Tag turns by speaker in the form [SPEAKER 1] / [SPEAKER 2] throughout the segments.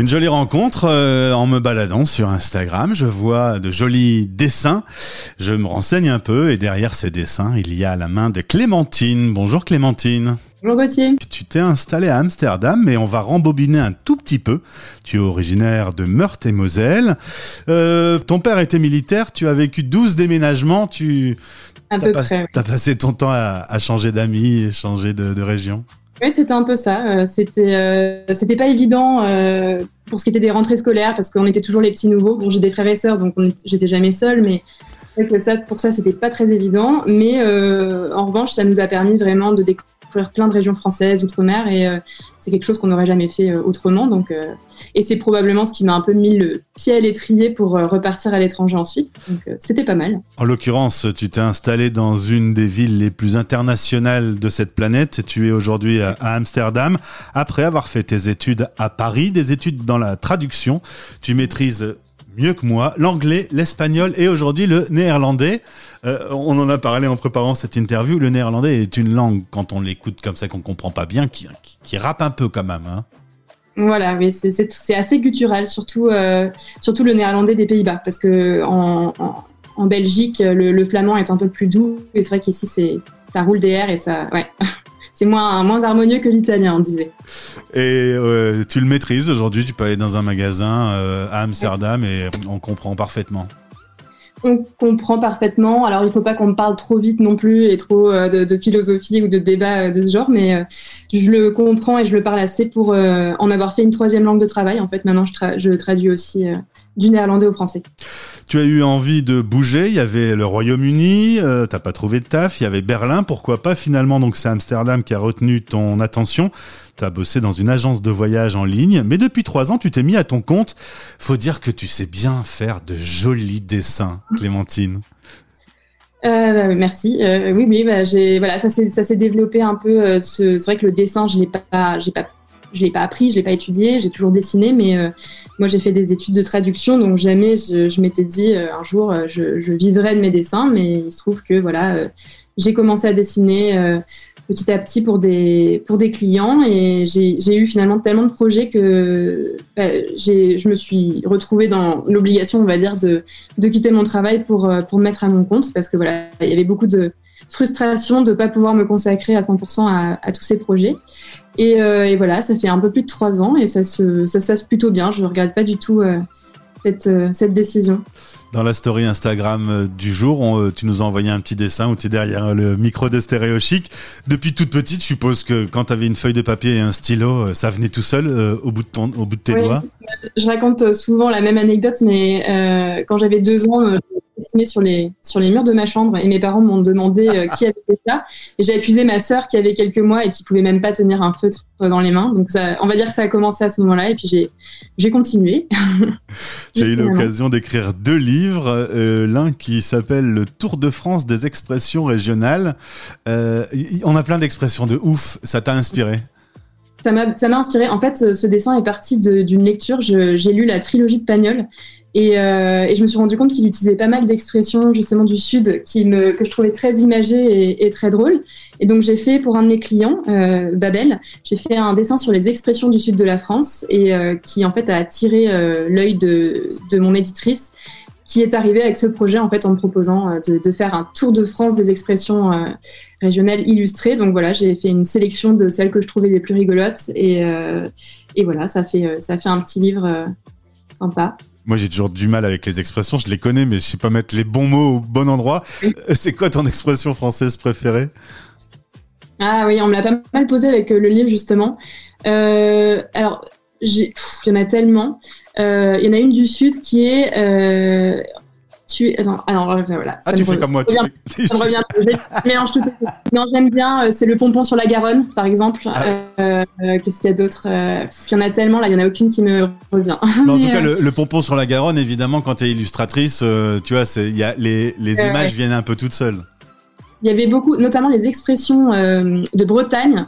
[SPEAKER 1] Une jolie rencontre euh, en me baladant sur Instagram. Je vois de jolis dessins. Je me renseigne un peu et derrière ces dessins, il y a la main de Clémentine. Bonjour Clémentine.
[SPEAKER 2] Bonjour Gauthier.
[SPEAKER 1] Tu t'es installé à Amsterdam, mais on va rembobiner un tout petit peu. Tu es originaire de Meurthe et Moselle. Euh, ton père était militaire, tu as vécu 12 déménagements, tu
[SPEAKER 2] as,
[SPEAKER 1] passé ton temps à, changer d'amis et changer de, de région?
[SPEAKER 2] Oui, c'était un peu ça. Euh, c'était, euh, c'était pas évident euh, pour ce qui était des rentrées scolaires parce qu'on était toujours les petits nouveaux. Bon, j'ai des frères et sœurs, donc j'étais jamais seule, mais que ça, pour ça, c'était pas très évident. Mais en revanche, ça nous a permis vraiment de découvrir plein de régions françaises, outre-mer, et euh, c'est quelque chose qu'on n'aurait jamais fait euh, autrement. Donc, euh, et c'est probablement ce qui m'a un peu mis le pied à l'étrier pour repartir à l'étranger ensuite. Donc c'était pas mal.
[SPEAKER 1] En l'occurrence, tu t'es installé dans une des villes les plus internationales de cette planète. Tu es aujourd'hui à Amsterdam. Après avoir fait tes études à Paris, des études dans la traduction, tu maîtrises mieux que moi l'anglais, l'espagnol et aujourd'hui le néerlandais. Euh, on en a parlé en préparant cette interview. Le néerlandais est une langue, quand on l'écoute comme ça, qu'on comprend pas bien, qui, qui, rappe un peu quand même. Hein.
[SPEAKER 2] Voilà, mais c'est assez guttural, surtout, euh, surtout le néerlandais des Pays-Bas, parce que en, en, Belgique, le, le, flamand est un peu plus doux, et c'est vrai qu'ici, ça roule des airs et ça, ouais. c'est moins, moins harmonieux que l'italien, on disait.
[SPEAKER 1] Et euh, tu le maîtrises aujourd'hui, tu peux aller dans un magasin euh, à Amsterdam et on comprend parfaitement.
[SPEAKER 2] On comprend parfaitement. Alors, il ne faut pas qu'on me parle trop vite non plus et trop euh, de, philosophie ou de débat de ce genre, mais je le comprends et je le parle assez pour en avoir fait une troisième langue de travail. En fait, maintenant, je, je traduis aussi du néerlandais au français.
[SPEAKER 1] Tu as eu envie de bouger. Il y avait le Royaume-Uni, euh, t'as pas trouvé de taf. Il y avait Berlin, pourquoi pas finalement. Donc c'est Amsterdam qui a retenu ton attention. Tu as bossé dans une agence de voyage en ligne, mais depuis trois ans, tu t'es mis à ton compte. Faut dire que tu sais bien faire de jolis dessins, Clémentine.
[SPEAKER 2] Euh, merci. Euh, oui, oui, bah, voilà, ça s'est développé un peu. Euh, c'est vrai que le dessin, je l'ai pas, j'ai pas je l'ai pas appris, je l'ai pas étudié, j'ai toujours dessiné, mais euh, moi j'ai fait des études de traduction, donc jamais je, m'étais dit euh, un jour euh, je, je, vivrai de mes dessins, mais il se trouve que voilà, j'ai commencé à dessiner petit à petit pour des pour des clients et j'ai eu finalement tellement de projets que bah, je me suis retrouvée dans l'obligation, on va dire, de, de quitter mon travail pour pour mettre à mon compte parce que voilà, il y avait beaucoup de frustration de ne pas pouvoir me consacrer à 100% à, à, tous ces projets. Euh, et, voilà, ça fait un peu plus de trois ans et ça se, ça se passe plutôt bien. Je ne regrette pas du tout euh, cette, euh, cette décision.
[SPEAKER 1] Dans la story Instagram du jour, tu nous as envoyé un petit dessin où tu es derrière le micro de Stéréo Chic. Depuis toute petite, je suppose que quand tu avais une feuille de papier et un stylo, ça venait tout seul au, bout de ton, au bout de tes doigts?
[SPEAKER 2] Je raconte souvent la même anecdote, mais quand j'avais deux ans, dessiné sur les, sur les murs de ma chambre et mes parents m'ont demandé euh, qui avait fait ça. Et j'ai accusé ma sœur qui avait quelques mois et qui pouvait même pas tenir un feutre dans les mains. Donc ça, on va dire que ça a commencé à ce moment-là et puis j'ai, j'ai continué.
[SPEAKER 1] as eu l'occasion d'écrire deux livres, euh, l'un qui s'appelle Le Tour de France des expressions régionales. Euh, on a plein d'expressions de ouf, ça t'a inspiré?
[SPEAKER 2] Ça m'a, ça m'a inspiré. En fait, ce, dessin est parti d'une lecture. j'ai lu la trilogie de Pagnol euh, et, je me suis rendu compte qu'il utilisait pas mal d'expressions justement du Sud qui me, que je trouvais très imagées et, très drôles. Et donc j'ai fait pour un de mes clients, euh, Babel, j'ai fait un dessin sur les expressions du Sud de la France et euh, qui en fait a attiré l'œil de, de, mon éditrice qui est arrivée avec ce projet en fait en me proposant de, de faire un tour de France des expressions régionales illustrées. Donc voilà, j'ai fait une sélection de celles que je trouvais les plus rigolotes et, et voilà, ça fait, ça fait un petit livre sympa.
[SPEAKER 1] Moi, j'ai toujours du mal avec les expressions. Je les connais, mais je sais pas mettre les bons mots au bon endroit. Euh, c'est quoi ton expression française préférée?
[SPEAKER 2] Ah oui, on me l'a pas mal posé avec euh, le livre, justement. Euh, alors, il y en a tellement. Il y en a une du Sud qui est tu attends alors voilà.
[SPEAKER 1] Ah tu fais comme moi tu
[SPEAKER 2] fais... ça me revient je mélange tout non j'aime bien euh, c'est le pompon sur la Garonne par exemple. Ah euh, euh, qu'est-ce qu'il y a d'autre il y en a tellement là il y en a aucune qui me revient.
[SPEAKER 1] En tout cas le, pompon sur la Garonne évidemment quand tu es illustratrice tu vois y a les, les images viennent un peu toutes seules.
[SPEAKER 2] Il y avait beaucoup notamment les expressions de Bretagne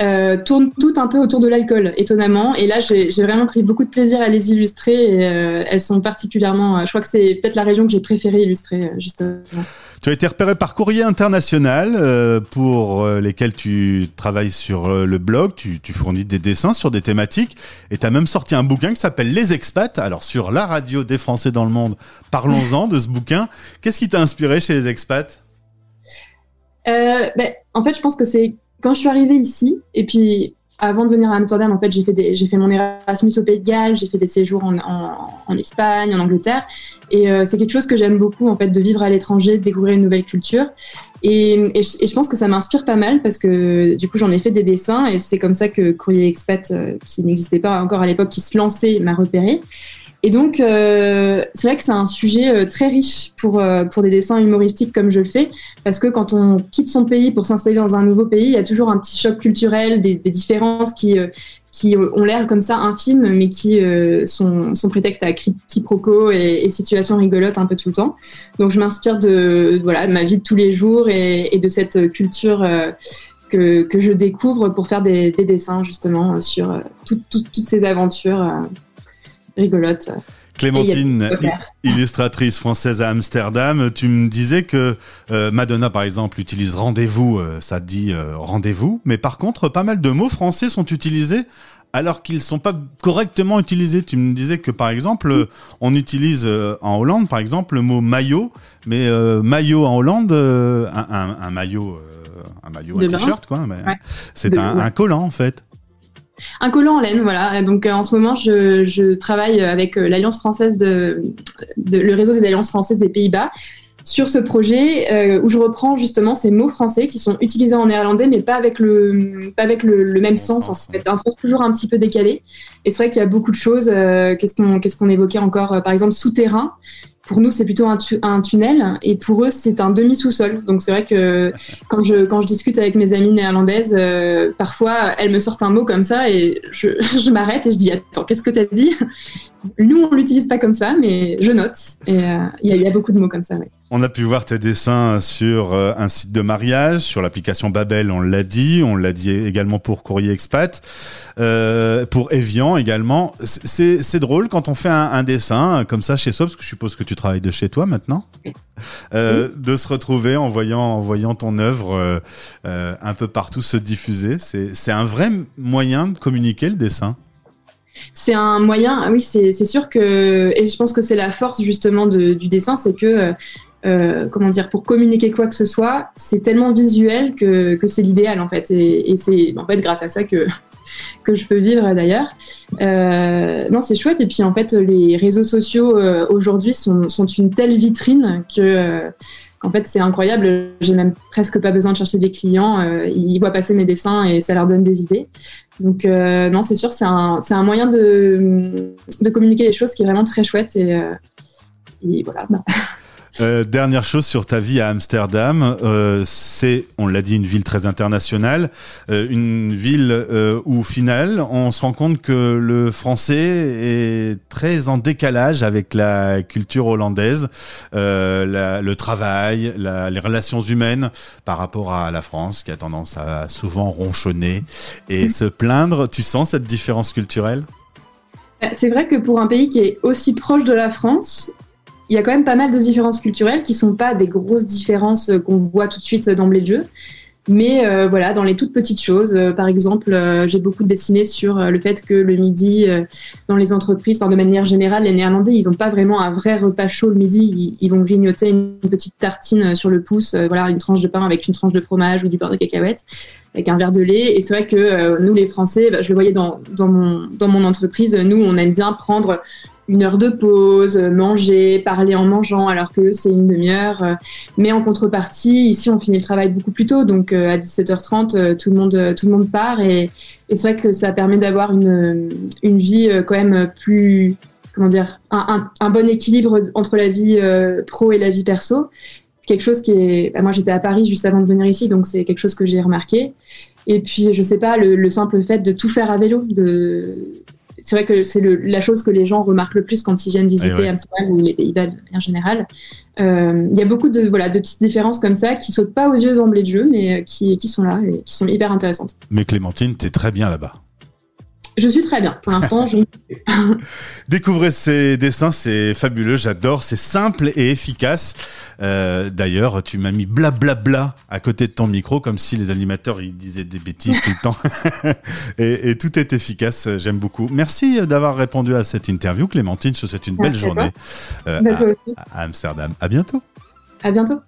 [SPEAKER 2] euh, tournent toutes un peu autour de l'alcool, étonnamment. Et là, j'ai vraiment pris beaucoup de plaisir à les illustrer. Et, elles sont particulièrement. je crois que c'est peut-être la région que j'ai préféré illustrer, justement.
[SPEAKER 1] Tu as été repéré par Courrier International pour lesquels tu travailles sur le blog, tu, tu, fournis des dessins sur des thématiques et tu as même sorti un bouquin qui s'appelle Les Expats. Alors sur la radio des Français dans le monde, parlons-en de ce bouquin. Qu'est-ce qui t'a inspiré chez les expats?
[SPEAKER 2] Euh, ben, En fait, je pense que c'est quand je suis arrivée ici, et puis avant de venir à Amsterdam, en fait, j'ai fait, fait mon Erasmus au Pays de Galles, j'ai fait des séjours en, en, Espagne, en Angleterre, et euh, c'est quelque chose que j'aime beaucoup, en fait, de vivre à l'étranger, de découvrir une nouvelle culture. Et, et, je, pense que ça m'inspire pas mal parce que du coup, j'en ai fait des dessins, et c'est comme ça que Courrier Expat, euh, qui n'existait pas encore à l'époque, qui se lançait, m'a repéré. Et donc, euh, c'est vrai que c'est un sujet euh, très riche pour, euh, pour des dessins humoristiques comme je le fais, parce que quand on quitte son pays pour s'installer dans un nouveau pays, il y a toujours un petit choc culturel, des, différences qui, qui ont l'air comme ça infimes, mais qui sont, sont prétexte à quiproquos et, et situations rigolotes un peu tout le temps. Donc, je m'inspire de, voilà, ma vie de tous les jours et, et de cette culture. Que, que, je découvre pour faire des, des dessins justement sur toutes ces aventures rigolote.
[SPEAKER 1] Clémentine, illustratrice française à Amsterdam, tu me disais que euh, Madonna, par exemple, utilise rendez-vous, euh, ça dit euh, rendez-vous, mais par contre, pas mal de mots français sont utilisés alors qu'ils ne sont pas correctement utilisés. Tu me disais que, par exemple, on utilise en Hollande, par exemple, le mot maillot, mais maillot en Hollande, un, maillot, un maillot, un t-shirt, quoi, c'est un, un collant, en fait.
[SPEAKER 2] Un collant en laine, voilà. Donc euh, en ce moment, je, travaille avec euh, l'Alliance française de, le réseau des alliances françaises des Pays-Bas sur ce projet euh, où je reprends justement ces mots français qui sont utilisés en néerlandais, mais pas avec le, pas avec le, même sens, en fait, un sens toujours un petit peu décalé. Et c'est vrai qu'il y a beaucoup de choses. qu'est-ce qu'on qu'est-ce qu'on évoquait encore Par exemple, souterrain. Pour nous, c'est plutôt un, tunnel et pour eux, c'est un demi-sous-sol. Donc c'est vrai que quand je, quand je discute avec mes amies néerlandaises, euh, parfois elles me sortent un mot comme ça et je, je m'arrête et je dis Attends, qu'est-ce que tu as dit? Nous, on l'utilise pas comme ça, mais je note. Et euh, il y, a beaucoup de mots comme ça.
[SPEAKER 1] On a pu voir tes dessins sur euh, un site de mariage, sur l'application Babel, on l'a dit. On l'a dit également pour Courrier Expat, euh, pour Evian également. C'est drôle quand on fait un, dessin comme ça chez soi, parce que je suppose que tu travailles de chez toi maintenant, de se retrouver en voyant, en voyant ton œuvre un peu partout se diffuser. C'est un vrai moyen de communiquer le dessin.
[SPEAKER 2] C'est un moyen, oui, c'est sûr que, et je pense que c'est la force justement du dessin, c'est que, euh, euh, comment dire, pour communiquer quoi que ce soit, c'est tellement visuel que, c'est l'idéal en fait. Et, c'est en fait grâce à ça que, que je peux vivre d'ailleurs. Euh, non, c'est chouette. Et puis en fait, les réseaux sociaux aujourd'hui sont, une telle vitrine que qu'en fait c'est incroyable. J'ai même presque pas besoin de chercher des clients. ils voient passer mes dessins et ça leur donne des idées. Donc euh, non, c'est sûr, c'est un, un, moyen de, de, communiquer les choses qui est vraiment très chouette et, euh, voilà.
[SPEAKER 1] Euh, dernière chose sur ta vie à Amsterdam, euh, c'est, on l'a dit, une ville très internationale, euh, une ville où, au final, on se rend compte que le français est très en décalage avec la culture hollandaise, la, le travail, la, les relations humaines par rapport à la France, qui a tendance à souvent ronchonner et se plaindre. Tu sens cette différence culturelle?
[SPEAKER 2] C'est vrai que pour un pays qui est aussi proche de la France, il y a quand même pas mal de différences culturelles qui sont pas des grosses différences euh, qu'on voit tout de suite d'emblée de jeu. Mais euh, voilà, dans les toutes petites choses, euh, par exemple, j'ai beaucoup dessiné sur le fait que le midi, dans les entreprises, de manière générale, les Néerlandais, ils n'ont pas vraiment un vrai repas chaud le midi. Ils, vont grignoter une petite tartine sur le pouce, voilà, une tranche de pain avec une tranche de fromage ou du beurre de cacahuète, avec un verre de lait. Et c'est vrai que nous, les Français, bah, je le voyais dans mon entreprise, nous, on aime bien prendre une heure de pause, manger, parler en mangeant, alors que c'est une demi-heure. Mais en contrepartie, ici, on finit le travail beaucoup plus tôt, donc euh, à 17h30, euh, tout le monde, tout le monde part, et, c'est vrai que ça permet d'avoir une, une vie euh, quand même plus, comment dire, un, un, bon équilibre entre la vie pro et la vie perso. Quelque chose qui est, bah, moi j'étais à Paris juste avant de venir ici, donc c'est quelque chose que j'ai remarqué. Et puis, je sais pas, le, le simple fait de tout faire à vélo, de c'est vrai que c'est la chose que les gens remarquent le plus quand ils viennent visiter Amsterdam ou les Pays-Bas de manière générale. Il y a beaucoup de, voilà, de petites différences comme ça qui sautent pas aux yeux d'emblée de jeu, mais qui, qui sont là et qui sont hyper intéressantes.
[SPEAKER 1] Mais Clémentine, tu es très bien là-bas.
[SPEAKER 2] Je suis très bien. Pour l'instant, je...
[SPEAKER 1] Découvrez ces dessins, c'est fabuleux, j'adore, c'est simple et efficace. Euh, D'ailleurs, tu m'as mis blablabla bla, bla à côté de ton micro, comme si les animateurs ils disaient des bêtises tout le temps. et, et, tout est efficace, j'aime beaucoup. Merci d'avoir répondu à cette interview, Clémentine. Je vous souhaite une belle journée euh, à, à Amsterdam. À bientôt.
[SPEAKER 2] À bientôt.